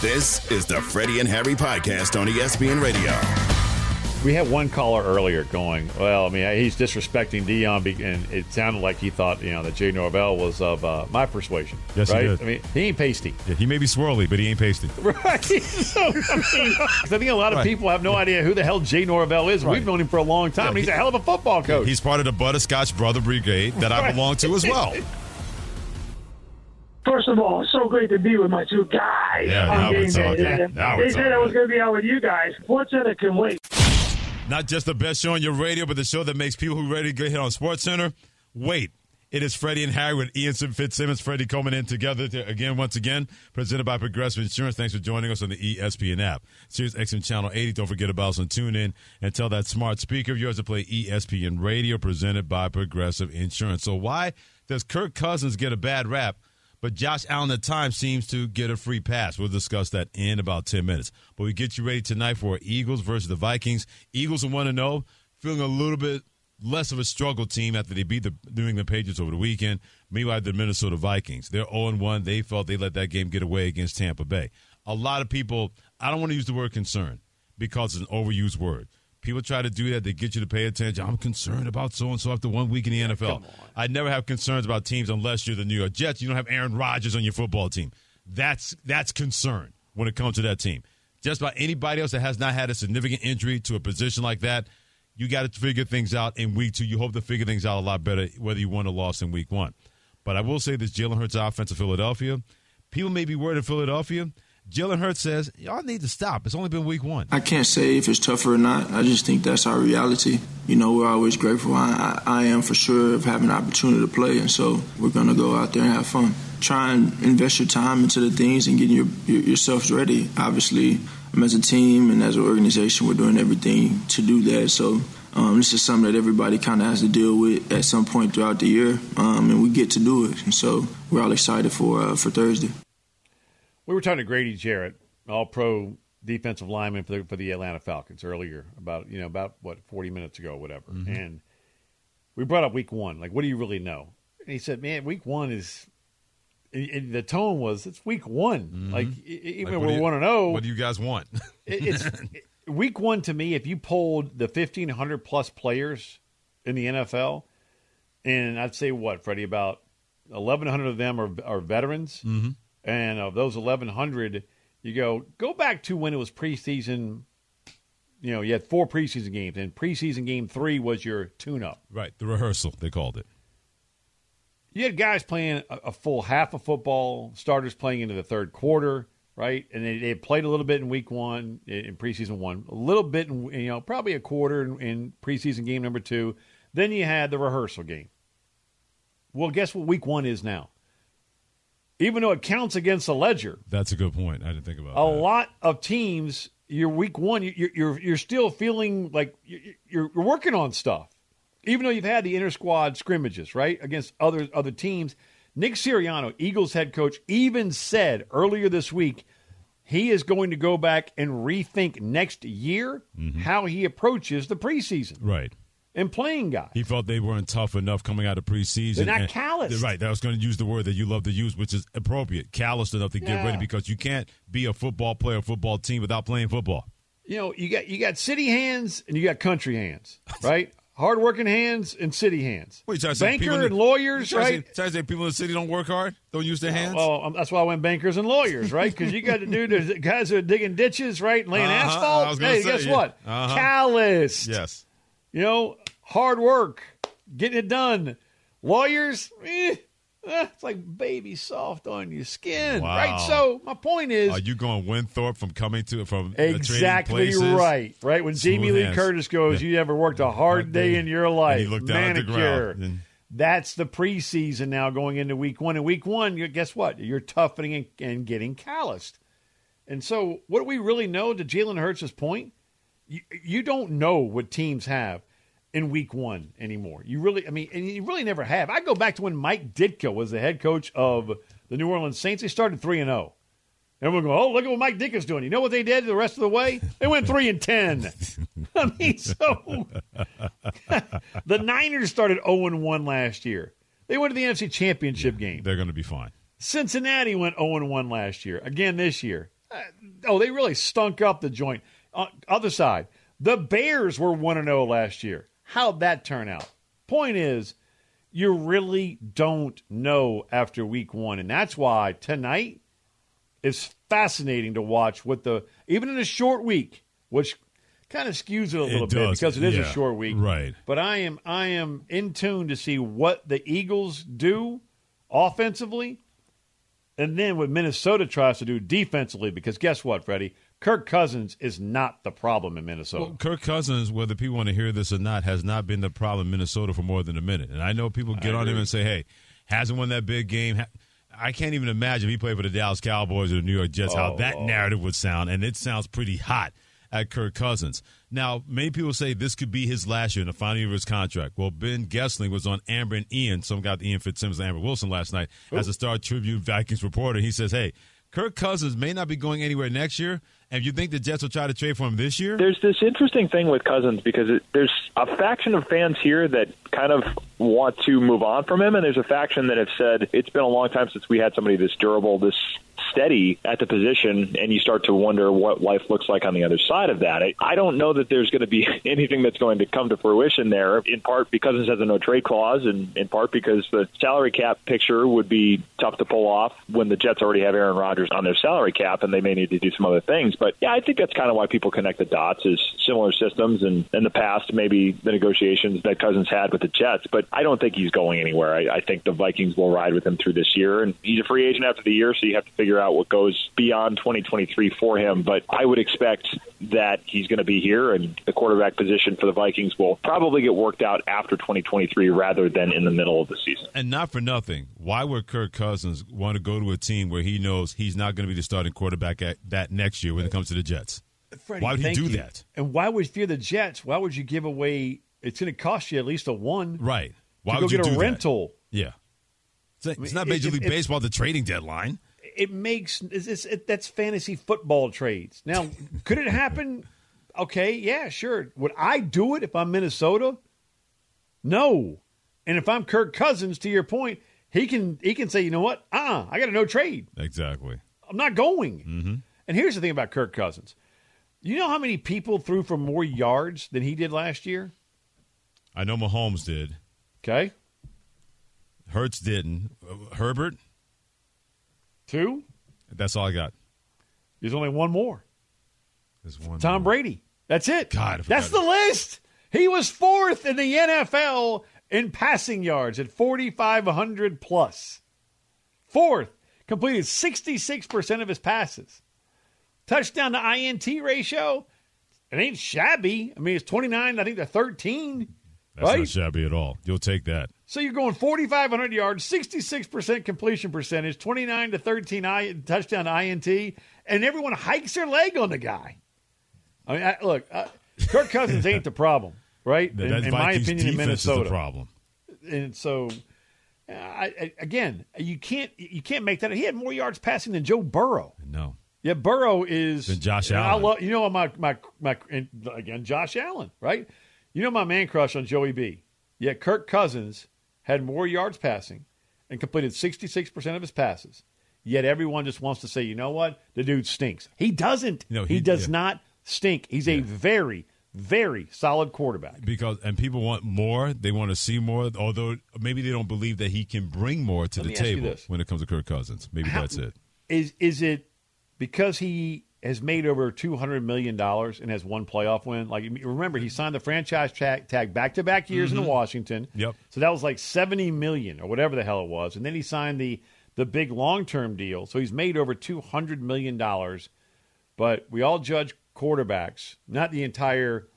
This is the Freddie and Harry podcast on ESPN Radio. We had one caller earlier going, well, I mean, he's disrespecting Dion, and it sounded like he thought, you know, that Jay Norvell was of uh, my persuasion. Yes, right? he did. I mean, he ain't pasty. Yeah, he may be swirly, but he ain't pasty. Right. So, I mean, I think a lot of Right. people have no idea who the hell Jay Norvell is. Right. We've known him for a long time. Yeah, and he's he- a hell of a football coach. He's part of the Butterscotch Brother Brigade that I belong to as well. First of all, it's so great to be with my two guys Yeah, on game day. Yeah. Now They said I was going to be out with you guys. Sports Center can wait. Not just the best show on your radio, but the show that makes people who ready to get hit on Sports Center. Wait. It is Freddie and Harry with Ian Fitzsimmons, Freddie coming in together to, again, once again, presented by Progressive Insurance. Thanks for joining us on the ESPN app. Sirius XM Channel 80. Don't forget about us on TuneIn and tell that smart speaker of yours to play ESPN Radio, presented by Progressive Insurance. So why does Kirk Cousins get a bad rap, but Josh Allen at times seems to get a free pass? We'll discuss that in about 10 minutes. But we get you ready tonight for Eagles versus the Vikings. Eagles are 1 0, feeling a little bit less of a struggle team after they beat the New England Patriots over the weekend. Meanwhile, the Minnesota Vikings, they're 0 1. They felt they let that game get away against Tampa Bay. A lot of people, I don't want to use the word concern because it's an overused word. People try to do that. They get you to pay attention. I'm concerned about so and so after one week in the NFL. I never have concerns about teams unless you're the New York Jets. You don't have Aaron Rodgers on your football team. That's that's concern when it comes to that team. Just about anybody else that has not had a significant injury to a position like that, you got to figure things out in week two. You hope to figure things out a lot better, whether you won or lost in week one. But I will say this Jalen Hurts offense of Philadelphia, people may be worried in Philadelphia. Jalen Hurts says, y'all need to stop. It's only been week one. I can't say if it's tougher or not. I just think that's our reality. You know, we're always grateful. I, I, I am for sure of having an opportunity to play, and so we're going to go out there and have fun. Try and invest your time into the things and getting your, your, yourselves ready. Obviously, um, as a team and as an organization, we're doing everything to do that. So um, this is something that everybody kind of has to deal with at some point throughout the year, um, and we get to do it. And so we're all excited for uh, for Thursday. We were talking to Grady Jarrett, all pro defensive lineman for the, for the Atlanta Falcons earlier, about you know about what forty minutes ago, whatever. And we brought up Week One. Like, what do you really know? And he said, "Man, Week One is." And the tone was, "It's Week One. Like, e- e- even Like, if what we you- want to know, What do you guys want? it's week one to me. If you polled the fifteen hundred plus players in the NFL, and I'd say what Freddie about eleven hundred of them are are veterans, mm-hmm. And of those eleven hundred, you go go back to when it was preseason. You know, you had four preseason games, and preseason game three was your tune-up. right, the rehearsal, they called it. you had guys playing a, a full half of football, starters playing into the third quarter, right? And they, they played a little bit in week one, in in preseason one, a little bit, in, you know, probably a quarter in, in preseason game number two. Then you had the rehearsal game. Well, guess what week one is now? Even though it counts against the ledger, That's a good point. I didn't think about it. a that. lot of teams, your week one, you- you're you're, you're still feeling like you- you're, you're working on stuff, even though you've had the inter squad scrimmages, right, against other other teams. Nick Sirianni, Eagles head coach, even said earlier this week he is going to go back and rethink next year mm-hmm. how he approaches the preseason Right. And playing guys. He felt they weren't tough enough coming out of preseason. They're not calloused. Right. I was going to use the word that you love to use, which is appropriate. Callous enough to get Yeah. ready because you can't be a football player, football team without playing football. you know, you got you got city hands and you got country hands, right? Hardworking hands and city hands. What, you trying to say people Banker in and lawyers, you trying to right? say- trying to say people in the city don't work hard, don't use their hands. Well, um, that's why I went bankers and lawyers, right? Because you got to do the guys who are digging ditches, right, and laying Uh-huh, asphalt. Hey, say, guess yeah. what? Uh-huh. Calloused. yes. You know, hard work, getting it done. Lawyers, eh, eh, it's like baby soft on your skin, Wow. right? So my point is, Are you going Winthorpe from coming to it from Exactly places? right. Right. When Smooth Jamie Lee hands. Curtis goes, Yeah. You ever worked a hard day in your And life? you look down at the Manicure. ground. And- That's the preseason now going into week one. And week one, you guess what? You're toughening and, and getting calloused. And so, what do we really know to Jalen Hurts' point? You, you don't know what teams have in week one anymore. You really, I mean, and you really never have. I go back to when Mike Ditka was the head coach of the New Orleans Saints. They started 3 and 0. Everyone go, oh, look at what Mike Ditka is doing. You know what they did the rest of the way? They went three and ten. I mean, so the Niners started zero and one last year. They went to the NFC Championship game. They're going to be fine. Cincinnati went zero and one last year. Again this year. Uh, oh, they really stunk up the joint. Uh, other side, the Bears were 1 0 last year. How'd that turn out? Point is, you really don't know after week one. And that's why tonight is fascinating to watch what the, even in a short week, which kind of skews it a little It bit because it is yeah, a short week. right. But I am, I am in tune to see what the Eagles do offensively and then what Minnesota tries to do defensively, because guess what, Freddie? Kirk Cousins is not the problem in Minnesota. Well, Kirk Cousins, whether people want to hear this or not, has not been the problem in Minnesota for more than a minute. And I know people get on him and say, "Hey, hasn't won that big game." I can't even imagine if he played for the Dallas Cowboys or the New York Jets how Oh, that oh. narrative would sound, and it sounds pretty hot at Kirk Cousins. Now, many people say this could be his last year in the final year of his contract. Well, Ben Goessling was on Amber and Ian, some got the Ian Fitzsimmons and Amber Wilson last night as a Star Tribune Vikings reporter. He says, "Hey." Kirk Cousins may not be going anywhere next year, and you think the Jets will try to trade for him this year? There's this interesting thing with Cousins because it, there's a faction of fans here that kind of want to move on from him, and there's a faction that have said it's been a long time since we had somebody this durable, this steady at the position, and you start to wonder what life looks like on the other side of that. I, I don't know that there's going to be anything that's going to come to fruition there, in part because it has a no trade clause, and in part because the salary cap picture would be tough to pull off when the Jets already have Aaron Rodgers on their salary cap, and they may need to do some other things. But yeah, I think that's kind of why people connect the dots is similar systems, and in the past, maybe the negotiations that Cousins had with the Jets. But I don't think he's going anywhere. I, I think the Vikings will ride with him through this year, and he's a free agent after the year, so you have to figure out what goes beyond 2023 for him. But I would expect that he's going to be here, and the quarterback position for the Vikings will probably get worked out after 2023 rather than in the middle of the season. And not for nothing, why would Kirk Cousins want to go to a team where he knows he's not going to be the starting quarterback at that next year when it comes to the Jets? Freddie, why would he do you. that? And why would if you're the Jets? Why would you give away? It's going to cost you at least a one. Right. Why would go you get a that? rental. Yeah. It's, it's mean, not Major it- League it- Baseball, the trading deadline. It makes it's, it's, it, that's fantasy football trades. Now, could it happen? Okay, yeah, sure. Would I do it if I'm Minnesota? No. And if I'm Kirk Cousins, to your point, he can he can say, you know what? Uh, I got a no trade. Exactly. I'm not going. Mm-hmm. And here's the thing about Kirk Cousins. You know how many people threw for more yards than he did last year? I know Mahomes did. Okay, Hurts didn't. Herbert, two. that's all I got. There's only one more. There's one. Tom more. Brady. That's it. God, That's the forgot. list. He was fourth in the NFL in passing yards at 4,500 plus. Fourth, completed 66% of his passes. Touchdown to INT ratio, it ain't shabby. I mean, it's 29, I think to 13. That's right? not shabby at all. You'll take that. So you're going 4,500 yards, 66% completion percentage, 29 to 13 I, touchdown to INT, and everyone hikes their leg on the guy. I mean, I, look, uh, Kirk Cousins ain't the problem, right? In, in my opinion, in Minnesota. the problem. And so, I, again, you can't you can't make that. He had more yards passing than Joe Burrow. No. Yeah, Burrow is Than Josh and I Allen. love you know my my my again Josh Allen, right? You know my man crush on Joey B. Yet Kirk Cousins had more yards passing and completed sixty six percent of his passes. Yet everyone just wants to say, you know what, the dude stinks. He doesn't. No, he, he- does yeah. not stink. He's a very very solid quarterback. Because and people want more. They want to see more. Although maybe they don't believe that he can bring more to Let the me ask you table when it comes to Kirk Cousins. Maybe How- that's it. Is is it because he has made over two hundred million dollars and has one playoff win? Like remember, he signed the franchise tag, tag back-to-back years in mm-hmm. Washington. Yep. So that was like seventy million or whatever the hell it was, and then he signed the the big long-term deal. So he's made over two hundred million dollars. But we all judge quarterbacks, not the entire,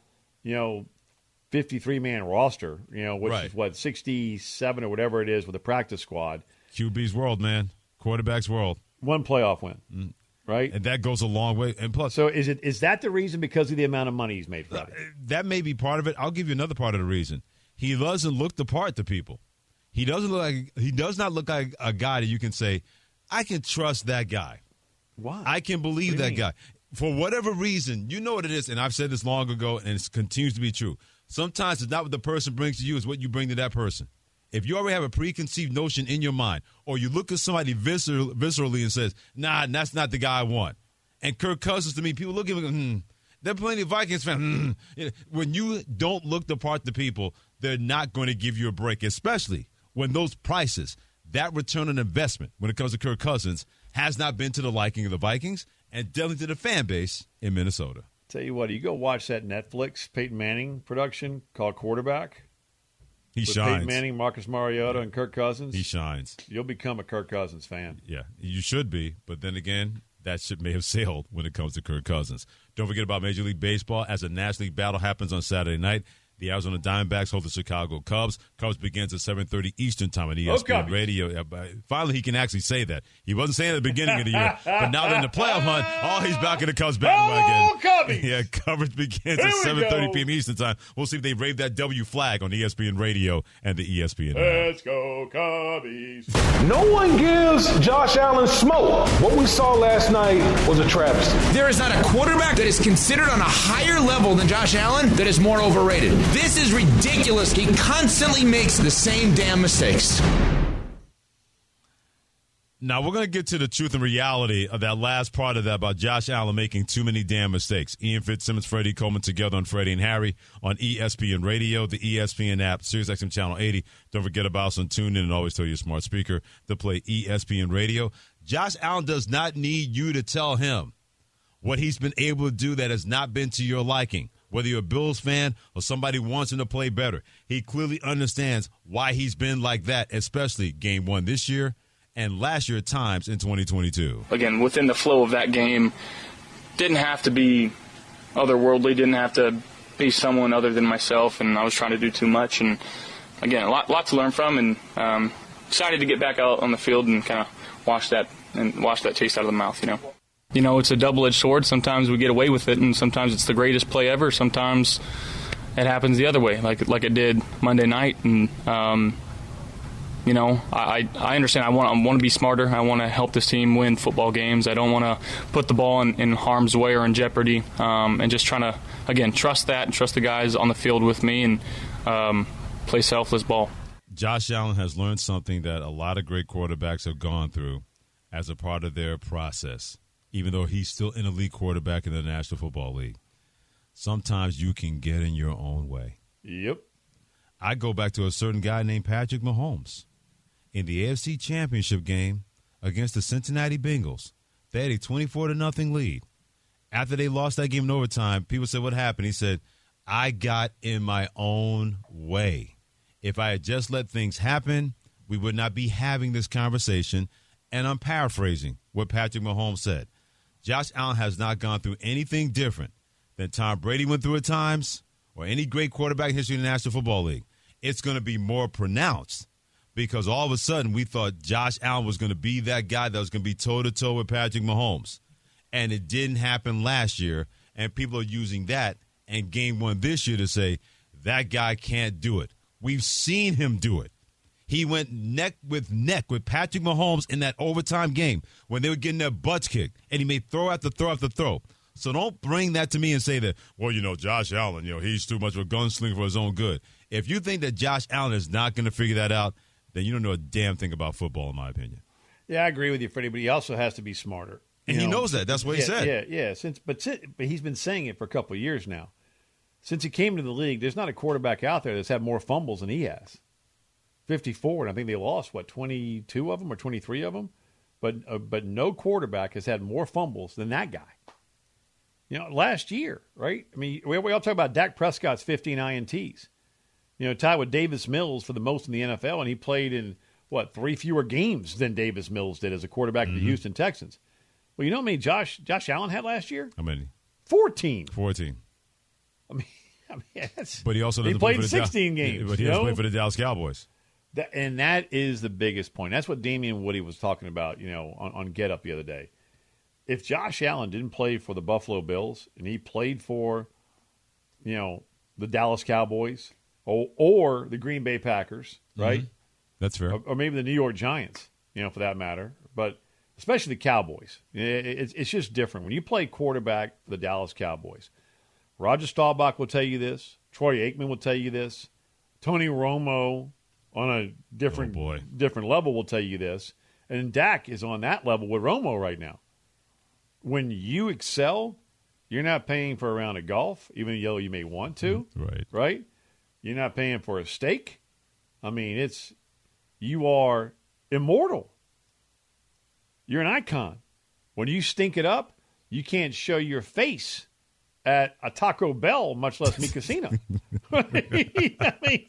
you know, fifty-three man roster. You know, which Right. is what sixty-seven or whatever it is with the practice squad. QB's world, man. Quarterback's world. One playoff win, mm. Right? And that goes a long way. And plus, So is it is that the reason because of the amount of money he's made, Freddie? Uh, that may be part of it. I'll give you another part of the reason. He doesn't look the part to people. He doesn't look like he does not look like a guy that you can say, I can trust that guy. Why? I can believe What do you that mean? guy. For whatever reason, you know what it is, and I've said this long ago, and it continues to be true. Sometimes it's not what the person brings to you, it's what you bring to that person. If you already have a preconceived notion in your mind, or you look at somebody viscer- viscerally and says, "Nah, that's not the guy I want," And Kirk Cousins, to me, people look at him hmm. There are plenty of Vikings fans. Hmm. When you don't look the part to people, they're not going to give you a break, especially when those prices, that return on investment when it comes to Kirk Cousins, has not been to the liking of the Vikings and definitely to the fan base in Minnesota. Tell you what, you go watch that Netflix Peyton Manning production called Quarterback. He with shines. Peyton Manning, Marcus Mariota, and Kirk Cousins. He shines. You'll become a Kirk Cousins fan. Yeah, you should be. But then again, that ship may have sailed when it comes to Kirk Cousins. Don't forget about Major League Baseball as a National League battle happens on Saturday night. The Arizona Diamondbacks hold the Chicago Cubs. Cubs begins at 7:30 Eastern Time on oh, ESPN Cubbies. Radio. Finally, he can actually say that. He wasn't saying it at the beginning of the year, but now they're in the playoff hunt. Oh, he's back in the Cubs bandwagon. Oh, Cubbies! Yeah, coverage begins Here at 7:30 p.m. Eastern Time. We'll see if they rave that W flag on ESPN Radio and the ESPN. app. Let's go, Cubbies. No one gives Josh Allen smoke. What we saw last night was a travesty. There is not a quarterback that is considered on a higher level than Josh Allen that is more overrated. This is ridiculous. He constantly makes the same damn mistakes. Now we're going to get to the truth and reality of that last part of that about Josh Allen making too many damn mistakes. Ian Fitzsimmons, Freddie Coleman together on Freddie and Harry on ESPN Radio, the ESPN app, SiriusXM Channel 80. Don't forget about us on TuneIn and always tell your smart speaker to play ESPN Radio. Josh Allen does not need you to tell him what he's been able to do that has not been to your liking. Whether you're a Bills fan or somebody wants him to play better, he clearly understands why he's been like that, especially game one this year and last year at times in 2022. again within the flow of that game didn't have to be otherworldly didn't have to be someone other than myself and i was trying to do too much. And again a lot, lot to learn from and um, excited to get back out on the field and kind of wash that and wash that taste out of the mouth you know you know it's a double-edged sword sometimes we get away with it and sometimes it's the greatest play ever sometimes it happens the other way like like it did monday night and um, you know, I, I understand. I want I want to be smarter. I want to help this team win football games. I don't want to put the ball in, in harm's way or in jeopardy. Um, and just trying to again trust that and trust the guys on the field with me and um, play selfless ball. Josh Allen has learned something that a lot of great quarterbacks have gone through as a part of their process, even though he's still an elite quarterback in the National Football League. Sometimes you can get in your own way. Yep. I go back to a certain guy named Patrick Mahomes. In the AFC Championship game against the Cincinnati Bengals, they had a 24 to nothing lead. After they lost that game in overtime, people said, What happened? He said, I got in my own way. If I had just let things happen, we would not be having this conversation. And I'm paraphrasing what Patrick Mahomes said. Josh Allen has not gone through anything different than Tom Brady went through at times or any great quarterback in history in the National Football League. It's going to be more pronounced because all of a sudden we thought Josh Allen was going to be that guy that was going to be toe to toe with Patrick Mahomes. And it didn't happen last year. And people are using that and game one this year to say that guy can't do it. We've seen him do it. He went neck with neck with Patrick Mahomes in that overtime game when they were getting their butts kicked, and he made throw after throw after throw. So don't bring that to me and say that, well, you know, Josh Allen, you know, he's too much of a gunslinger for his own good. If you think that Josh Allen is not going to figure that out, then you don't know a damn thing about football, in my opinion. Yeah, I agree with you, Freddie. But he also has to be smarter. And he know, knows that. That's what he said. Yeah, yeah. Since but but he's been saying it for a couple of years now. Since he came to the league, there's not a quarterback out there that's had more fumbles than he has. Fifty-four, and I think they lost what twenty-two of them or twenty-three of them. But uh, but no quarterback has had more fumbles than that guy. You know, last year, right? I mean, we, we all talk about Dak Prescott's 15 ints. You know, tied with Davis Mills for the most in the NFL, and he played in what three fewer games than Davis Mills did as a quarterback of the Houston Texans. Well, you know how many Josh Josh Allen had last year? How many? 14. 14. I mean, I mean But he also play played Dal- 16 games, But he you know? play for the Dallas Cowboys. That, and that is the biggest point. That's what Damien Woody was talking about, you know, on, on Get Up the other day. If Josh Allen didn't play for the Buffalo Bills and he played for, you know, the Dallas Cowboys or, or the Green Bay Packers, mm-hmm. right? That's fair. Or, or maybe the New York Giants, you know, for that matter. But especially the Cowboys. It- It's, it's just different. When you play quarterback for the Dallas Cowboys, Roger Staubach will tell you this. Troy Aikman will tell you this. Tony Romo on a different Oh, boy. different level will tell you this. And Dak is on that level with Romo right now. when you excel, you're not paying for a round of golf, even though you may want to. Mm-hmm. Right. Right? You're not paying for a steak. I mean, it's you are immortal. You're an icon. When you stink it up, you can't show your face at a Taco Bell, much less Mi Cocina. I mean,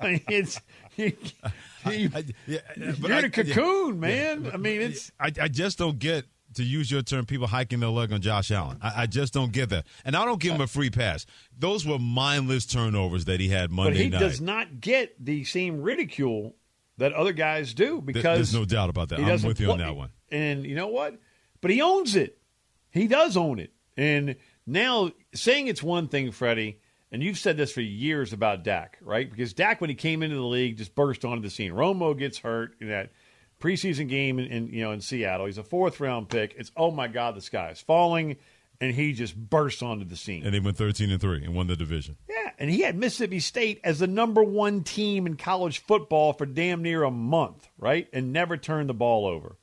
I mean, it's you, you, I- yeah, you're in a cocoon, man. I mean, it's I, I just don't get to use your term people hiking their leg on Josh Allen. I, I just don't get that, and I don't give him a free pass. Those were mindless turnovers that he had Monday but he night. does not get the same ridicule that other guys do because There's no doubt about that. I'm with you on that one. And you know what? But he owns it. He does own it. And now saying it's one thing, Freddie, and you've said this for years about Dak, right? Because Dak, when he came into the league, just burst onto the scene. Romo gets hurt in that preseason game in, in you know in Seattle. He's a fourth round pick. It's oh my God, the sky is falling, and he just bursts onto the scene. And they went 13 and three and won the division. Yeah, and he had Mississippi State as the number one team in college football for damn near a month, right? And never turned the ball over.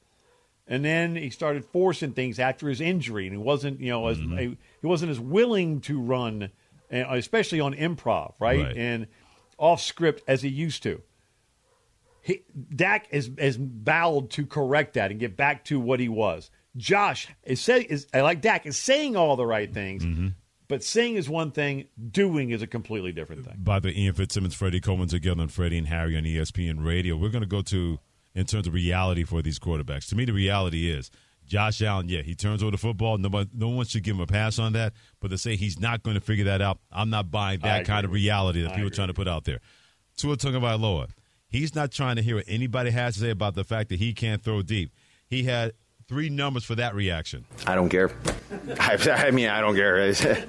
And then he started forcing things after his injury, and he wasn't, you know, as he wasn't as willing to run, uh, especially on improv, right? Right. And off script as he used to. He, Dak has, has vowed to correct that and get back to what he was. Josh is saying, is, like Dak, is saying all the right things, but saying is one thing, doing is a completely different thing. By the Ian Fitzsimmons, Freddie Coleman together, and Freddie and Harry on ESPN Radio. We're going to go to in terms of reality for these quarterbacks. To me, the reality is Josh Allen. Yeah, he turns over the football. Nobody, no one should give him a pass on that. But to say he's not going to figure that out, I'm not buying that kind of reality that I people are trying to put out there. Tua Tagovailoa, he's not trying to hear what anybody has to say about the fact that he can't throw deep. He had three numbers for that reaction. I don't care. I, I mean, I don't care.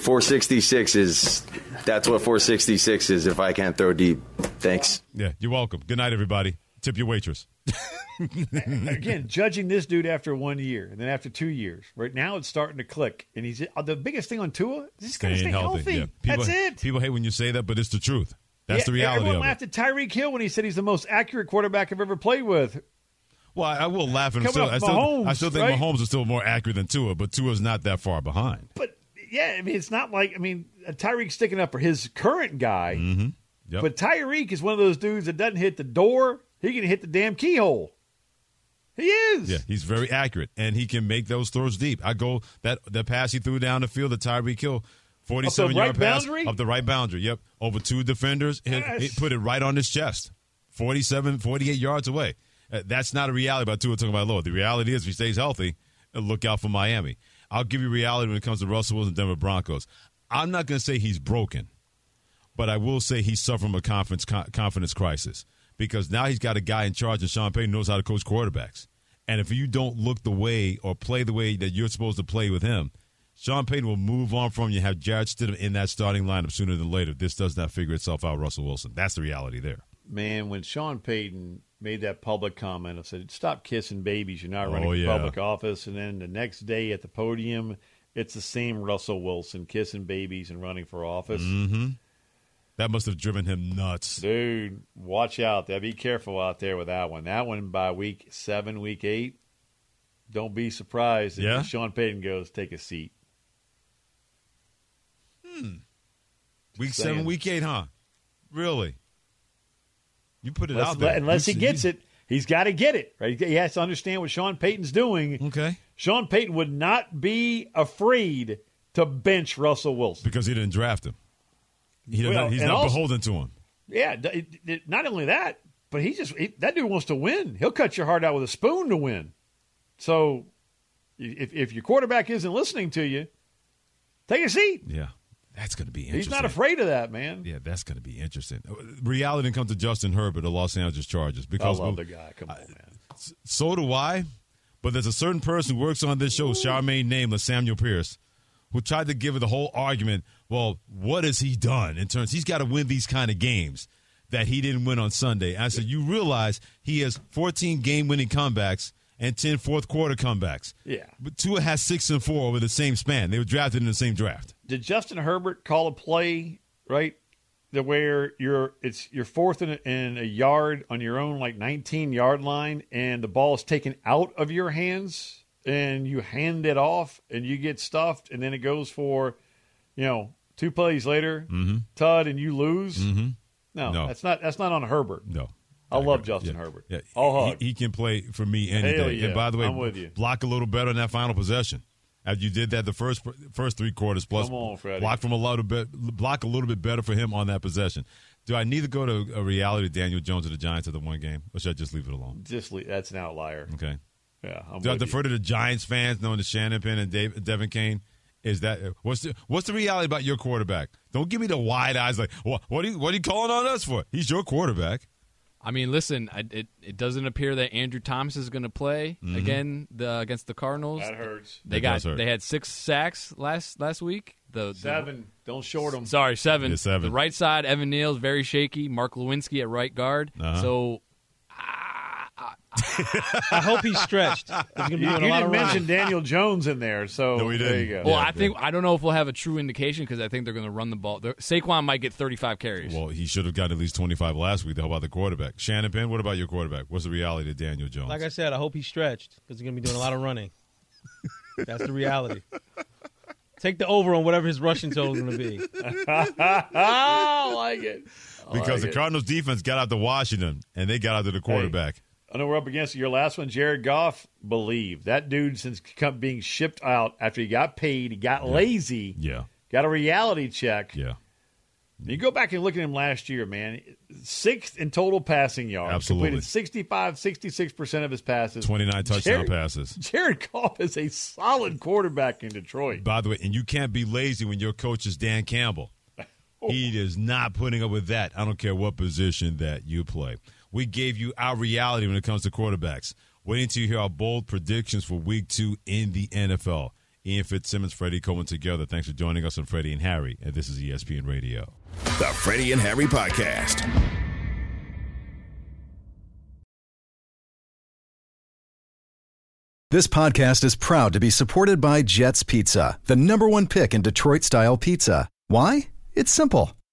466 is that's what 466 is if I can't throw deep. Thanks. Yeah, you're welcome. Good night, everybody. Tip your waitress. Again, judging this dude after one year and then after two years, right now it's starting to click. And he's uh, the biggest thing on Tua. He's got to stay healthy. Yeah. People, That's it. People hate when you say that, but it's the truth. That's Yeah, the reality Everyone of it. laughed at Tyreek Hill when he said he's the most accurate quarterback I've ever played with. Well, I, I will laugh and still, I still, Mahomes, I still think right? Mahomes is still more accurate than Tua, but Tua's not that far behind. But yeah, I mean, it's not like I mean Tyreek's sticking up for his current guy, Mm-hmm. Yep. but Tyreek is one of those dudes that doesn't hit the door; he can hit the damn keyhole. He is. yeah, he's very accurate, and he can make those throws deep. I go that the pass he threw down the field, the Tyreek Hill, forty-seven right yard pass boundary? up the right boundary. Yep, over two defenders, Yes. he put it right on his chest, 47, 48 yards away. Uh, that's not a reality about Tua talking about Lord. The reality is, if he stays healthy, look out for Miami. I'll give you reality when it comes to Russell Wilson, Denver Broncos. I'm not going to say he's broken, but I will say he's suffering a confidence confidence crisis because now he's got a guy in charge, and Sean Payton knows how to coach quarterbacks. And if you don't look the way or play the way that you're supposed to play with him, Sean Payton will move on from you. Have Jarrett Stidham in that starting lineup sooner than later. This does not figure itself out. Russell Wilson. That's the reality there. Man, when Sean Payton made that public comment, I said, "Stop kissing babies. You're not running Oh, for yeah. public office." And then the next day at the podium, it's the same Russell Wilson kissing babies and running for office. Mm-hmm. That must have driven him nuts. Dude, watch out there. Be careful out there with that one. That one by week seven, week eight. Don't be surprised if Yeah? Sean Payton goes, take a seat. Hmm. Week Saying. seven, week eight, huh? Really? You put it Unless, out there. unless he gets it, he's got to get it. Right? He has to understand what Sean Payton's doing. Okay. Sean Payton would not be afraid to bench Russell Wilson. Because he didn't draft him. He doesn't, Well, he's not also- beholden to him. Yeah, it- it- not only that, but he just he, that dude wants to win. He'll cut your heart out with a spoon to win. So, if if your quarterback isn't listening to you, take a seat. Yeah. That's going to be interesting. He's not afraid of that, man. Yeah, that's going to be interesting. Uh, reality didn't come to Justin Herbert, the Los Angeles Chargers, Because I love the guy. Come on, man. so do I. But there's a certain person who works on this show, Charmaine nameless Samuel Pierce, who tried to give it the whole argument. Well, what has he done in terms? He's got to win these kind of games that he didn't win on Sunday. I said, you realize he has 14 game-winning comebacks and 10 fourth quarter comebacks. Yeah. But Tua has six and four over the same span. They were drafted in the same draft. Did Justin Herbert call a play right? The where you're it's you're fourth in a, in a yard on your own like 19 yard line, and the ball is taken out of your hands and you hand it off and you get stuffed, and then it goes for, you know, two plays later, Todd and you lose. Mm-hmm. No, No. that's not that's not on Herbert. No. I love. Justin Yeah. Herbert. Yeah. I'll he, hug. he can play for me any Hell day. yeah. And by the way, I'm with you. block a little better in that final possession. As you did that the first first three quarters plus Come on, Freddie. block from a little bit block a little bit better for him on that possession. Do I need to go to a reality Daniel Jones of the Giants at the one game, or should I just leave it alone? Just le- that's an outlier. Okay. Yeah, I'm Do I with you. defer to the Giants fans knowing the Shannon Penn and Dave, Devin Kane? Is that what's the what's the reality about your quarterback? Don't give me the wide eyes like what what are you what are you calling on us for? He's your quarterback. I mean, listen, I, it it doesn't appear that Andrew Thomas is going to play Mhm. again the, against the Cardinals. That hurts. They That got hurt. they had six sacks last last week. The the- Seven. Don't short them. Sorry, seven. Yeah, seven. The right side, Evan Neal's very shaky. Mark Glowinski at right guard. Uh-huh. So I hope he's stretched. He's going to be You, doing you a lot didn't of mention running. Daniel Jones in there, so No, we there you didn't. go. Well, Yeah, I think I don't know if we'll have a true indication because I think they're going to run the ball. They're- Saquon might get 35 carries. Well, he should have gotten at least twenty five last week. How about the quarterback? Shannon Penn, what about your quarterback? What's the reality of Daniel Jones? Like I said, I hope he's stretched because he's going to be doing a lot of running. That's the reality. Take the over on whatever his rushing total is going to be. I like it. I because like the it. Cardinals defense got out to Washington and they got out to the quarterback. I know we're up against your last one, Jared Goff. Believe that dude since being shipped out after he got paid, he got lazy, Yeah. got a reality check. Yeah. You go back and look at him last year, man. Sixth in total passing yards. Absolutely. Completed 65, 66% of his passes. 29 touchdown Jared- passes. Jared Goff is a solid quarterback in Detroit. By the way, and you can't be lazy when your coach is Dan Campbell. He is not putting up with that. I don't care what position that you play. We gave you our reality when it comes to quarterbacks. Waiting till you hear our bold predictions for week two in the NFL. Ian Fitzsimmons, Freddie Coleman together. Thanks for joining us on Freddie and Harry. And this is ESPN Radio. The Freddie and Harry Podcast. This podcast is proud to be supported by Jets Pizza, the number one pick in Detroit style pizza. Why? It's simple.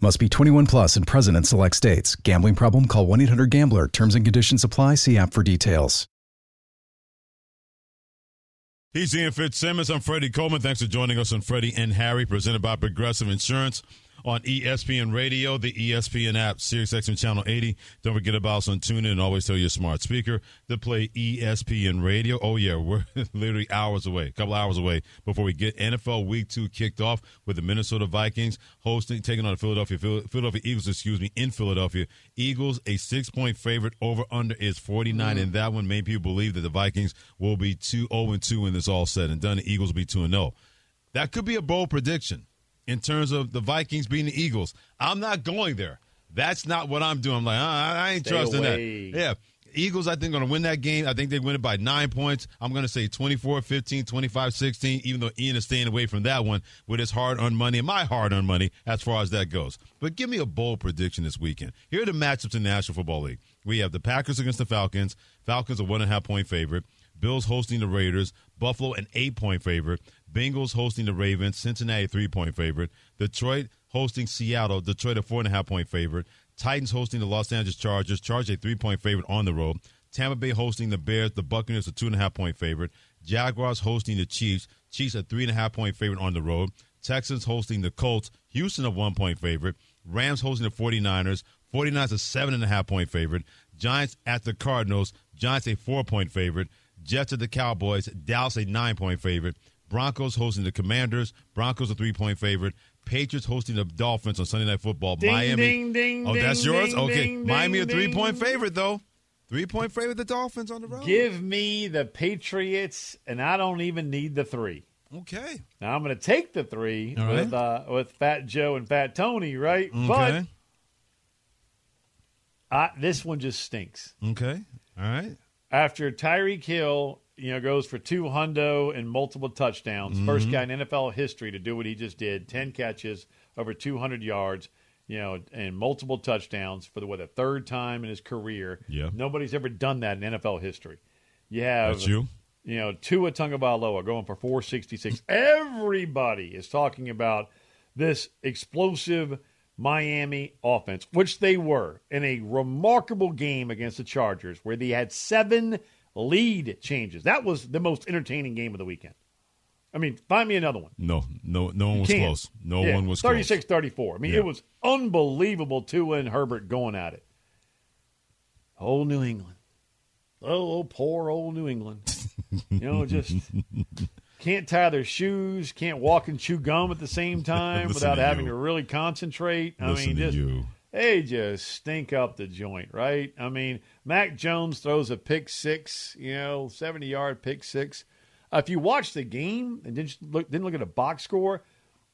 Must be 21 plus and present in select states. Gambling problem? Call 1 800 Gambler. Terms and conditions apply. See app for details. He's Ian Fitzsimmons. I'm Freddie Coleman. Thanks for joining us on Freddie and Harry, presented by Progressive Insurance on ESPN Radio, the ESPN app, SiriusXM Channel 80. Don't forget about us on TuneIn and always tell your smart speaker to play ESPN Radio. Oh, yeah, we're literally hours away, a couple hours away before we get NFL Week 2 kicked off with the Minnesota Vikings hosting, taking on the Philadelphia, Philadelphia Eagles, excuse me, in Philadelphia. Eagles, a six-point favorite. Over-under is 49 in that one. Made people believe that the Vikings will be 2 0-2 when this all said and done. The Eagles will be 2 0. That could be a bold prediction in terms of the Vikings being the Eagles. I'm not going there. That's not what I'm doing. I'm like, uh, I ain't Stay trusting away. that. Yeah. Eagles, I think, going to win that game. I think they win it by nine points. I'm going to say 24 15, 25 16, even though Ian is staying away from that one with his hard earned money and my hard earned money as far as that goes. But give me a bold prediction this weekend. Here are the matchups in the National Football League. We have the Packers against the Falcons. Falcons, a one and a half point favorite. Bills hosting the Raiders. Buffalo, an eight point favorite. Bengals hosting the Ravens. Cincinnati, three point favorite. Detroit hosting Seattle. Detroit, a four and a half point favorite. Titans hosting the Los Angeles Chargers. Chargers, a three point favorite on the road. Tampa Bay hosting the Bears. The Buccaneers, a two and a half point favorite. Jaguars hosting the Chiefs. Chiefs, a three and a half point favorite on the road. Texans hosting the Colts. Houston, a one point favorite. Rams hosting the 49ers. 49ers, a seven and a half point favorite. Giants at the Cardinals. Giants, a four point favorite. Jets at the Cowboys. Dallas, a nine point favorite. Broncos hosting the Commanders. Broncos a three point favorite. Patriots hosting the Dolphins on Sunday Night Football. Ding, Miami. ding, ding, oh, that's yours. okay, Miami a three point favorite though. Three point favorite. The Dolphins on the road. Give me the Patriots, and I don't even need the three. Okay. Now I'm going to take the three All with right. uh, with Fat Joe and Fat Tony, right? Okay. But I, this one just stinks. Okay. All right. After Tyreek Hill, you know, goes for two hundo and multiple touchdowns, first Mhm. guy in NFL history to do what he just did: ten catches, over 200 yards, you know, and multiple touchdowns for the what the third time in his career. Yeah. nobody's ever done that in NFL history. You have That's you. You know, Tua Tagovailoa going for 466. Everybody is talking about this explosive Miami offense, which they were in a remarkable game against the Chargers, where they had seven lead changes. That was the most entertaining game of the weekend. I mean, find me another one. No, no, no one was close. No Yeah, one was close. 36 34. I mean, Yeah. it was unbelievable. Tua and Herbert going at it. Old New England. Oh, oh, poor old New England. you know, just can't tie their shoes, can't walk and chew gum at the same time Listen without having you. to really concentrate. I Listen mean, to just you. They just stink up the joint, right? I mean, Mac Jones throws a pick six, you know, seventy yard pick six. Uh, if you watch the game and didn't look, didn't look at a box score,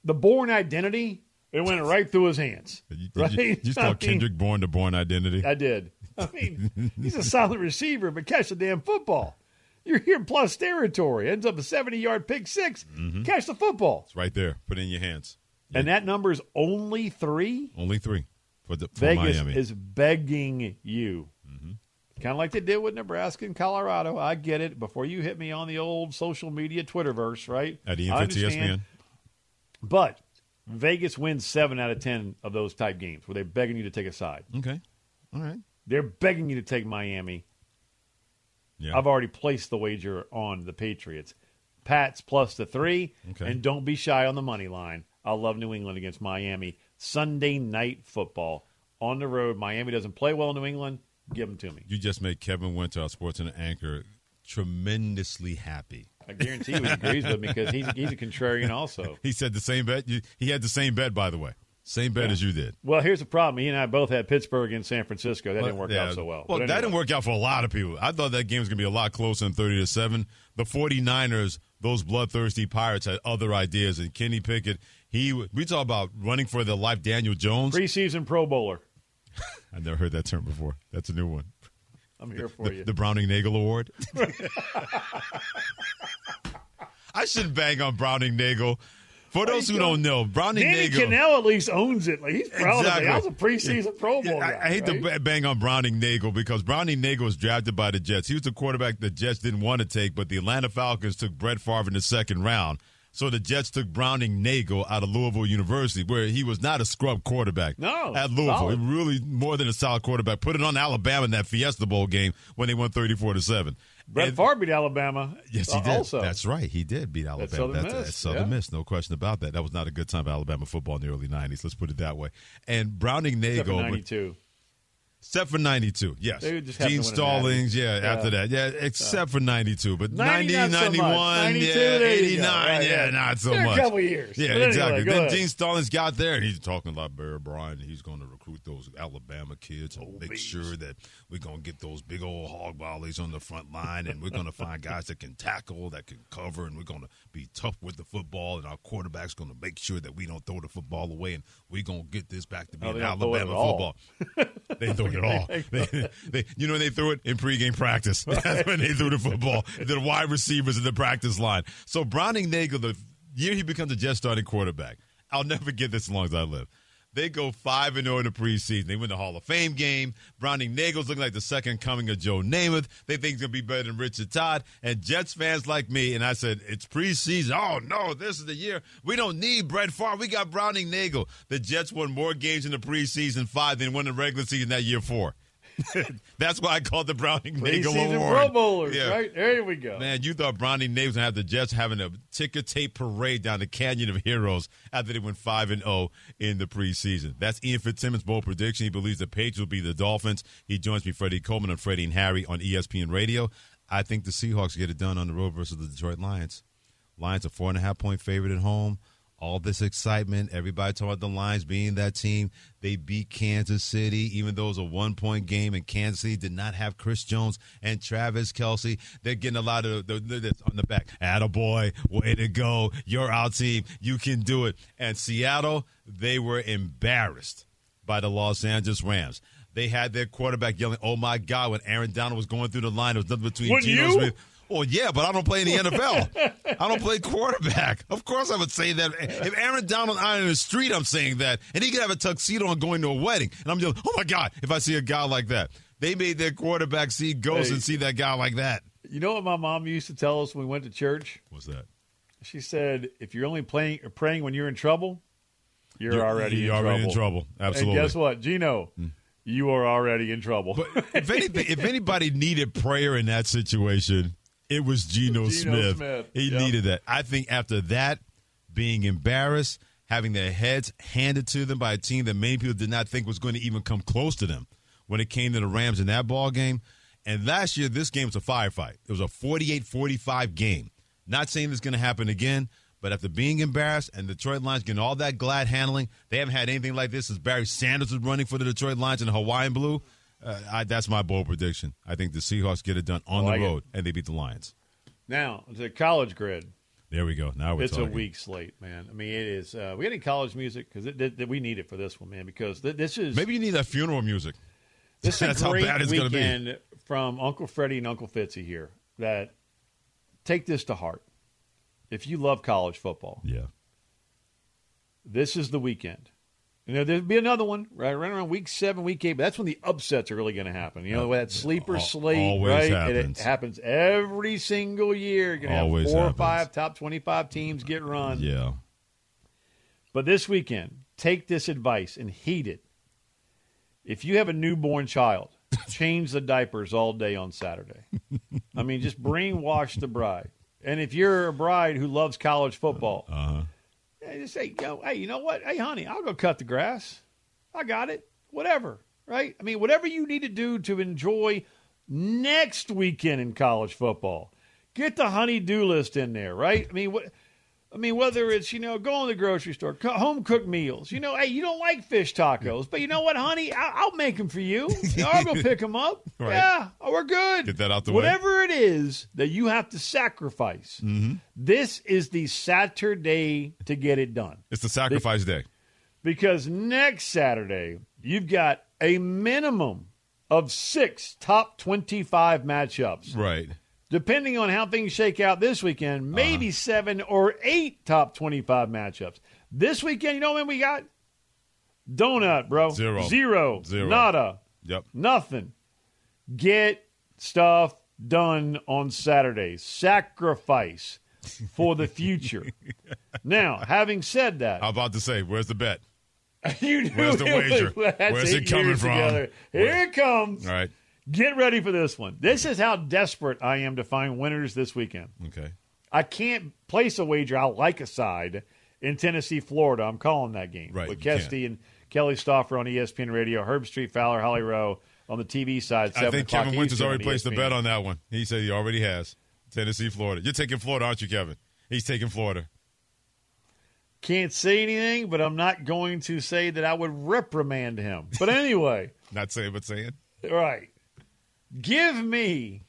the Bourne Identity it went right through his hands. Right? you, you just I mean, Kendrick Bourne the Bourne identity? I did. I mean, he's a solid receiver, but catch the damn football. You're here plus territory. Ends up a 70 yard pick 6 Mhm. Catch the football. It's right there. Put it in your hands. And that number is only three. Only three for the for Vegas Miami. is begging you. Mm-hmm. Kind of like they did with Nebraska and Colorado. I get it. Before you hit me on the old social media Twitterverse, right? At Ian I Fitz, understand. ESPN. But Vegas wins seven out of 10 of those type games where they're begging you to take a side. Okay. All right. They're begging you to take Miami. Yeah. I've already placed the wager on the Patriots. Pats plus the three. Okay. And don't be shy on the money line. I love New England against Miami. Sunday night football on the road. Miami doesn't play well in New England. Give them to me. You just made Kevin Winter, our sports and anchor, tremendously happy. I guarantee you he agrees with me because he's, he's a contrarian also. He said the same bet. He had the same bet, by the way. Same bet Yeah. as you did. Well, here's the problem. He and I both had Pittsburgh and San Francisco. That didn't work Yeah. out so well. Well, But that didn't work out for a lot of people. I thought that game was going to be a lot closer than 30 to 7. The 49ers, those bloodthirsty Pirates, had other ideas. And Kenny Pickett, he we talk about running for the life, Daniel Jones. Preseason Pro Bowler. I've never heard that term before. That's a new one. I'm here for the, you. The Browning Nagle Award. I shouldn't bang on Browning Nagle. For those who don't know, Browning Danny Nagle. Cannell at least owns it. Like he's proud Exactly. of it. I was a preseason Pro Bowl I, guy. I hate right? to bang on Browning Nagle because Browning Nagle was drafted by the Jets. He was the quarterback the Jets didn't want to take, but the Atlanta Falcons took Brett Favre in the second round. So the Jets took Browning Nagle out of Louisville University, where he was not a scrub quarterback. No, at Louisville, solid. really more than a solid quarterback. Put it on Alabama in that Fiesta Bowl game when they won thirty-four to seven. Brett And- Favre beat Alabama. Yes, he uh, did. Also, That's right. He did beat Alabama. Southern That's, Miss, that's Southern yeah. Miss. No question about that. That was not a good time for Alabama football in the early '90s. Let's put it that way. And Browning Nagle, '92. Except for '92, yes. They just happened Gene to win a Stallings, yeah, Natty. After that, yeah. Except for '92, but 90, 90, not so 91, 92, yeah, there you go. 89, Right, yeah, yeah. not so much. a couple years. Yeah, anyway, exactly. then ahead. Gene Stallings got there, and he's talking about Bear Bryant. He's going to recruit those Alabama kids and make sure that we're going to get those big old hog volleys on the front line, and we're going to find guys that can tackle, that can cover, and we're going to be tough with the football, and our quarterback's going to make sure that we don't throw the football away, and we're going to get this back to Oh, being they don't throw it Alabama football. they threw at all. They, they, you know, they threw it in pregame practice. That's when they threw the football. The wide receivers in the practice line. So Browning Nagle, the year he becomes a Jet starting quarterback, I'll never get this as long as I live. They go five and zero in the preseason. They win the Hall of Fame game. Browning Nagle's looking like the second coming of Joe Namath. They think he's gonna be better than Richard Todd. And Jets fans like me, and I said it's preseason. Oh no, this is the year. We don't need Brett Favre. We got Browning Nagle. The Jets won more games in the preseason five than won the regular season that year four. That's why I called the Browning Nagle Award. Pro Bowlers, Yeah. right? There we go. Man, you thought Browning Nagle was gonna have the Jets having a ticker tape parade down the Canyon of Heroes after they went five and zero in the preseason. That's Ian Fitzsimmons' bold prediction. He believes the Patriots will be the Dolphins. He joins me, Freddie Coleman, and Freddie and Harry on ESPN Radio. I think the Seahawks get it done on the road versus the Detroit Lions. Lions a four and a half point favorite at home. All this excitement, everybody talking about the Lions being that team. They beat Kansas City, even though it was a one point game, and Kansas City did not have Chris Jones and Travis Kelce. They're getting a lot of the, the, the on the back. Attaboy, way to go. You're our team. You can do it. And Seattle, they were embarrassed by the Los Angeles Rams. They had their quarterback yelling, "Oh my God!" when Aaron Donald was going through the line. It was nothing between Wouldn't Geno you? Smith. Well, yeah, but I don't play in the NFL. I don't play quarterback. Of course, I would say that. If Aaron Donald out in the street, I'm saying that, and he could have a tuxedo on going to a wedding, and I'm just, oh my God, if I see a guy like that, they made their quarterback see ghosts Hey. and see that guy like that. You know what my mom used to tell us when we went to church? What's that? She said, "If you're only playing or praying when you're in trouble, you're, You're- already you're in already in trouble. trouble. Absolutely. And guess what, Geno? Hmm. You are already in trouble. But if anything, if anybody needed prayer in that situation, it was Geno, Geno Smith. Smith, He yep. needed that. I think after that, being embarrassed, having their heads handed to them by a team that many people did not think was going to even come close to them when it came to the Rams in that ball game. And last year, this game was a firefight. It was a 48-45 game. Not saying this is going to happen again, but after being embarrassed and Detroit Lions getting all that glad handling, they haven't had anything like this since Barry Sanders was running for the Detroit Lions in the Hawaiian blue. Uh, I, that's my bold prediction. I think the Seahawks get it done on like the it. road and they beat the Lions. now the college grid. There we go. Now we're it's talking. a week slate, man. I mean, it is. Uh, we got any college music because it, it, we need it for this one, man. Because th- this is Maybe you need that funeral music. This is That's a how great bad it's gonna be. weekend from Uncle Freddie and Uncle Fitzy here. That take this to heart. If you love college football, Yeah. this is the weekend. You know, there'll be another one right, right around week seven, week eight, but that's when the upsets are really going to happen. You know, that sleeper Al- slate, always right? Happens. it happens every single year. You're going to have four happens. or five top 25 teams get run. Yeah. But this weekend, take this advice and heed it. If you have a newborn child, change the diapers all day on Saturday. I mean, just brainwash the bride. And if you're a bride who loves college football, uh-huh. Yeah, just say, yo, hey, you know what? Hey, honey, I'll go cut the grass. I got it. Whatever, right? I mean, whatever you need to do to enjoy next weekend in college football. Get the honey-do list in there, right? I mean, what? I mean, whether it's you know going to the grocery store, co- home cooked meals. You know, hey, you don't like fish tacos, but you know what, honey, I- I'll make them for you. You know, I'll go pick them up. Right. Yeah, oh, we're good. Get that out the way. Whatever it is that you have to sacrifice, Mm-hmm. this is the Saturday to get it done. It's the sacrifice day. Because next Saturday, you've got a minimum of six top 25 matchups. Right. Depending on how things shake out this weekend, maybe Uh-huh. seven or eight top 25 matchups. This weekend, you know when we got? Donut, bro. Zero. Zero. Zero. Nada. Yep. Nothing. Get stuff done on Saturday. Sacrifice for the future. now, having said that, I'm about to say, where's the bet? you knew Where's the wager? Where's it coming from? together. Here it comes. All right. Get ready for this one. This is how desperate I am to find winners this weekend. Okay. I can't place a wager. I like a side in Tennessee, Florida. I'm calling that game Right, with Kesty and Kelly Stouffer on ESPN Radio, Herbstreit, Fowler, Holly Rowe on the TV side. I think Kevin Winters Eastern already placed the bet on that one. He said he already has. Tennessee, Florida. You're taking Florida, aren't you, Kevin? He's taking Florida. Can't say anything, but I'm not going to say that I would reprimand him. But anyway. Not saying, but saying. Right. Give me.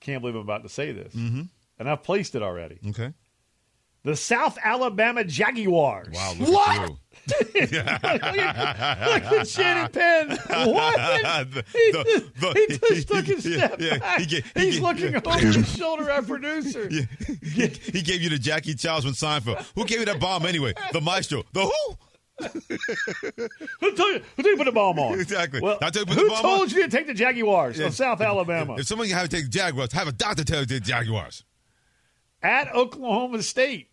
Can't believe I'm about to say this. Mm-hmm. And I've placed it already. Okay. The South Alabama Jaguars. Wow, look what? look, at, look at Shannon Penn. What? The- he, the- just, the- he just took a step yeah, back. he he He's ga- looking over his shoulder at producer. he gave you the Jackie Chiles from for. Who gave you that bomb anyway? The maestro. The who? Who told you, who told you to put the bomb on? Exactly. Well, I told you to put who the bomb told on? you to take the Jaguars Yeah. of South Alabama? If somebody have to take the Jaguars, have a doctor tell you to take the Jaguars. at Oklahoma State.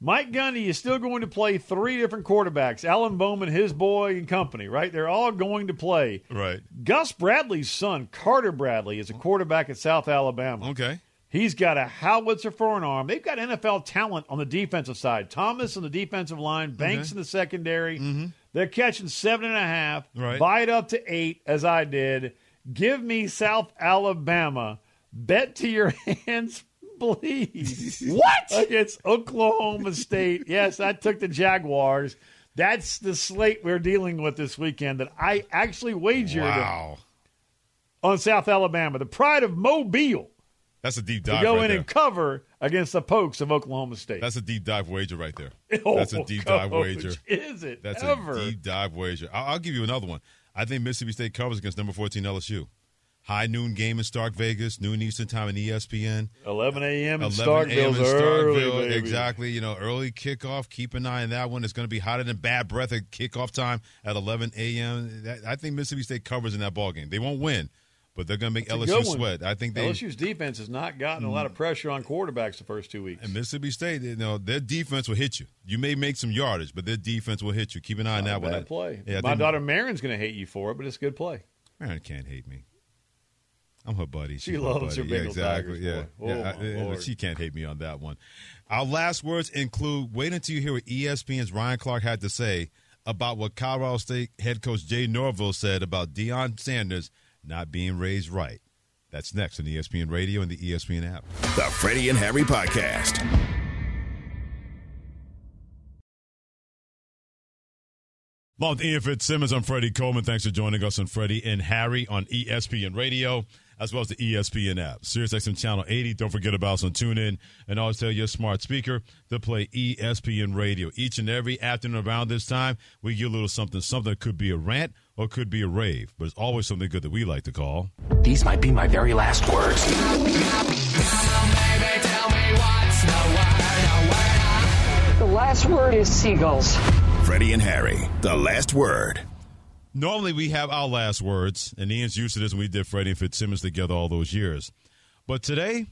Mike Gundy is still going to play three different quarterbacks Alan Bowman, his boy, and company, right? They're all going to play. Right. Gus Bradley's son, Carter Bradley, is a quarterback at South Alabama. Okay. He's got a howitzer for an arm. They've got NFL talent on the defensive side. Thomas on the defensive line, Banks Okay. in the secondary. Mm-hmm. They're catching seven and a half. Right. Buy it up to eight, as I did. Give me South Alabama. Bet to your hands please. what against Oklahoma State? Yes, I took the Jaguars. That's the slate we're dealing with this weekend. That I actually wagered Wow. on South Alabama, the pride of Mobile, That's a deep to dive go right in there. and cover against the Pokes of Oklahoma State. That's a deep dive wager right there. Oh, That's a deep dive Coach, wager. Is it That's ever? a deep dive wager. I'll, I'll give you another one. I think Mississippi State covers against number 14 LSU. High noon game in Stark Vegas, noon Eastern time in ESPN. 11 a.m. in 11 Starkville's a.m. in early, Starkville. baby. Exactly. You know, early kickoff. Keep an eye on that one. It's going to be hotter than bad breath at kickoff time at 11 a.m. I think Mississippi State covers in that ball game. They won't win, but they're going to make a LSU sweat. I think they LSU's defense has not gotten a lot of mm. pressure on quarterbacks the first two weeks. and Mississippi State, you know, their defense will hit you. You may make some yardage, but their defense will hit you. Keep an eye on that one. play. Yeah, My daughter Marin's going to hate you for it, but it's a good play. Marin can't hate me. I'm her buddy. She She's my loves her buddy. Yeah, exactly. Tigers, Yeah. Oh, I- my yeah, Lord. she can't hate me on that one. Our last words include: Wait until you hear what ESPN's Ryan Clark had to say about what Colorado State head coach Jay Norvell said about Deion Sanders not being raised right. That's next on ESPN Radio and the ESPN app. The Freddie and Harry Podcast. Along with Ian Fitzsimmons, I'm Freddie Coleman. Thanks for joining us on Freddie and Harry on ESPN Radio, as well as the ESPN app. SiriusXM Channel 80. Don't forget about us on TuneIn. And always tell your smart speaker to play ESPN Radio. Each and every afternoon around this time, we give a little something, something that could be a rant or could be a rave, but it's always something good that we like to call. These might be my very last words. The last word is seagulls. Freddie and Harry, the last word. Normally, we have our last words, and Ian's used to this when we did Freddie and Fitzsimmons together all those years. But today,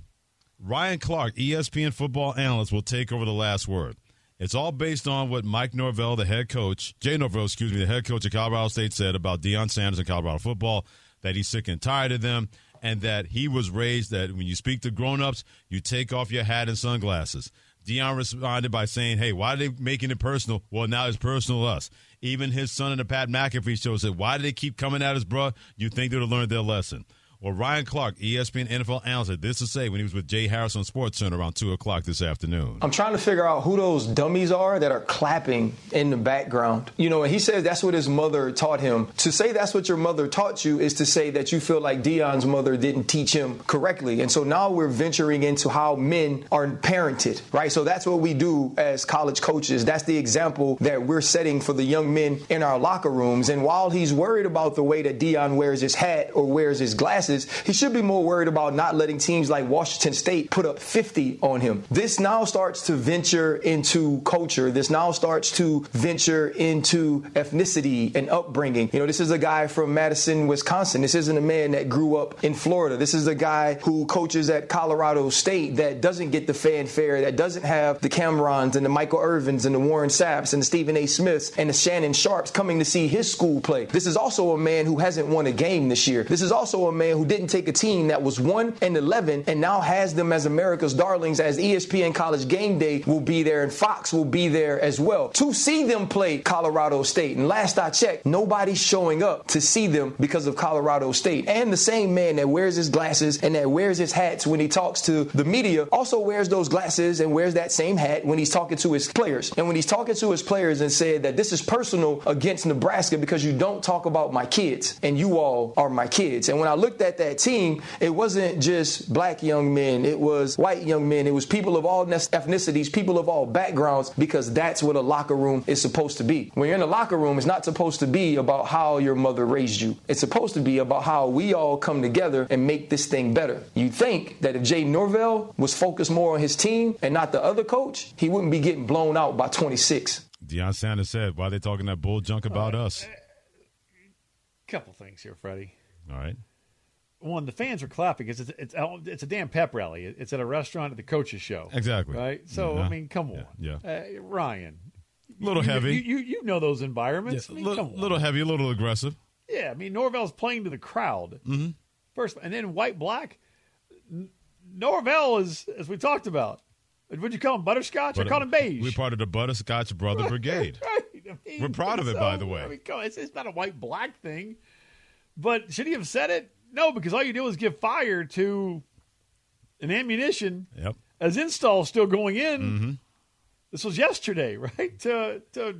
Ryan Clark, ESPN football analyst, will take over the last word. It's all based on what Mike Norvell, the head coach, Jay Norvell, excuse me, the head coach of Colorado State, said about Deion Sanders and Colorado football, that he's sick and tired of them, and that he was raised that when you speak to grown-ups, you take off your hat and sunglasses. Deion responded by saying, "Hey, why are they making it personal? Well, now it's personal to us." Even his son in the Pat McAfee show said, "Why do they keep coming at us, bro? You think they'd have learned their lesson?" Well, Ryan Clark, ESPN NFL analyst, this to say when he was with Jay Harris on Sports Center around two o'clock this afternoon. I'm trying to figure out who those dummies are that are clapping in the background. You know, and he says that's what his mother taught him. To say that's what your mother taught you is to say that you feel like Deion's mother didn't teach him correctly. And so now we're venturing into how men are parented, right? So that's what we do as college coaches. That's the example that we're setting for the young men in our locker rooms. And while he's worried about the way that Dion wears his hat or wears his glasses, he should be more worried about not letting teams like Washington State put up 50 on him. This now starts to venture into culture. This now starts to venture into ethnicity and upbringing. You know, this is a guy from Madison, Wisconsin. This isn't a man that grew up in Florida. This is a guy who coaches at Colorado State that doesn't get the fanfare, that doesn't have the Camerons and the Michael Irvins and the Warren Sapps and the Stephen A. Smiths and the Shannon Sharpes coming to see his school play. This is also a man who hasn't won a game this year. This is also a man who didn't take a team that was 1 and 11 and now has them as America's darlings as ESPN College Game Day will be there and Fox will be there as well to see them play Colorado State. And last I checked, nobody's showing up to see them because of Colorado State. And the same man that wears his glasses and that wears his hats when he talks to the media also wears those glasses and wears that same hat when he's talking to his players. And when he's talking to his players and said that this is personal against Nebraska because you don't talk about my kids and you all are my kids. And when I looked at that team, it wasn't just black young men, it was white young men, it was people of all ethnicities, people of all backgrounds, because that's what a locker room is supposed to be. When you're in a locker room, it's not supposed to be about how your mother raised you. It's supposed to be about how we all come together and make this thing better. You'd think that if Jay Norvell was focused more on his team and not the other coach, he wouldn't be getting blown out by 26. Deion Sanders said, "Why are they talking that bull junk about uh, us?" Uh, couple things here, Freddie. All right. One, the fans are clapping. It's it's it's, it's a damn pep rally. It's at a restaurant at the coach's show. Exactly. Right. So Yeah. I mean, come on. Yeah. Uh, Ryan. Little you, heavy. You, you you know those environments. Yeah, I mean, little, heavy, a little aggressive. Yeah, I mean Norvell's playing to the crowd Mm-hmm. first, and then white black. Norvell is, as we talked about. Would you call him butterscotch? But, I call him beige. We're part of the Butterscotch Brother Brigade. right. I mean, We're proud of it, so, by the way. I mean, it's, it's not a white black thing. But should he have said it? No, because all you do is give fire to an ammunition Yep. as installs still going in. Mm-hmm. This was yesterday, right? To to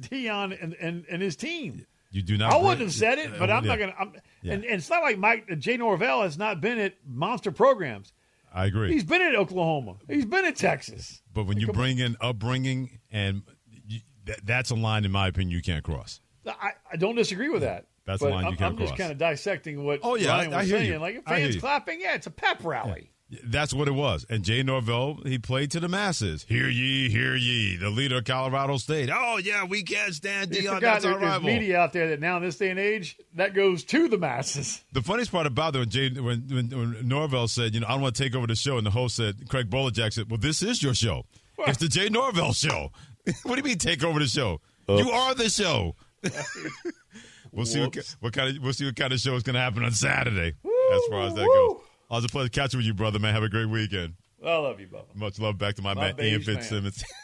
Deion and, and, and his team. You do not. I wouldn't have said it, but Uh, I'm not going to. Yeah. And, and it's not like Mike Jay Norvell has not been at monster programs. I agree. He's been at Oklahoma. He's been at Texas. But when you bring in upbringing, and you, that, that's a line, in my opinion, you can't cross. I, I don't disagree with that. That's but a line I'm, can't I'm just kind of dissecting what Oh, yeah, Ryan I- I was hear saying. you. Like if fans clapping, yeah, it's a pep rally. That's what it was. And Jay Norvell, he played to the masses. Hear ye, hear ye. The leader of Colorado State. Oh, yeah, we can't stand You Deion. forgot That's our there's rival. media out there that now in this day and age that goes to the masses. The funniest part about it when, Jay, when, when, when Norvell said, you know, I don't want to take over the show, and the host said, Craig Bolajak said, well, this is your show. It's the Jay Norvell show. what do you mean take over the show? You are the show. we'll see what, what kind of we'll see what kind of show is going to happen on Saturday. as far as that goes. Oh, it's a pleasure catching with you, brother. Man, have a great weekend. I love you, Bubba. Much love back to my, My man Ian. Fitzsimmons.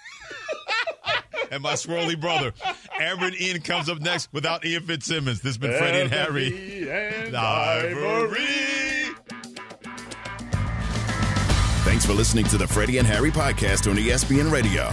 and my swirly brother. Amber and Ian comes up next without Ian Fitzsimmons. This has been Freddie and Harry. And Ivory. Thanks for listening to the Freddie and Harry podcast on ESPN Radio.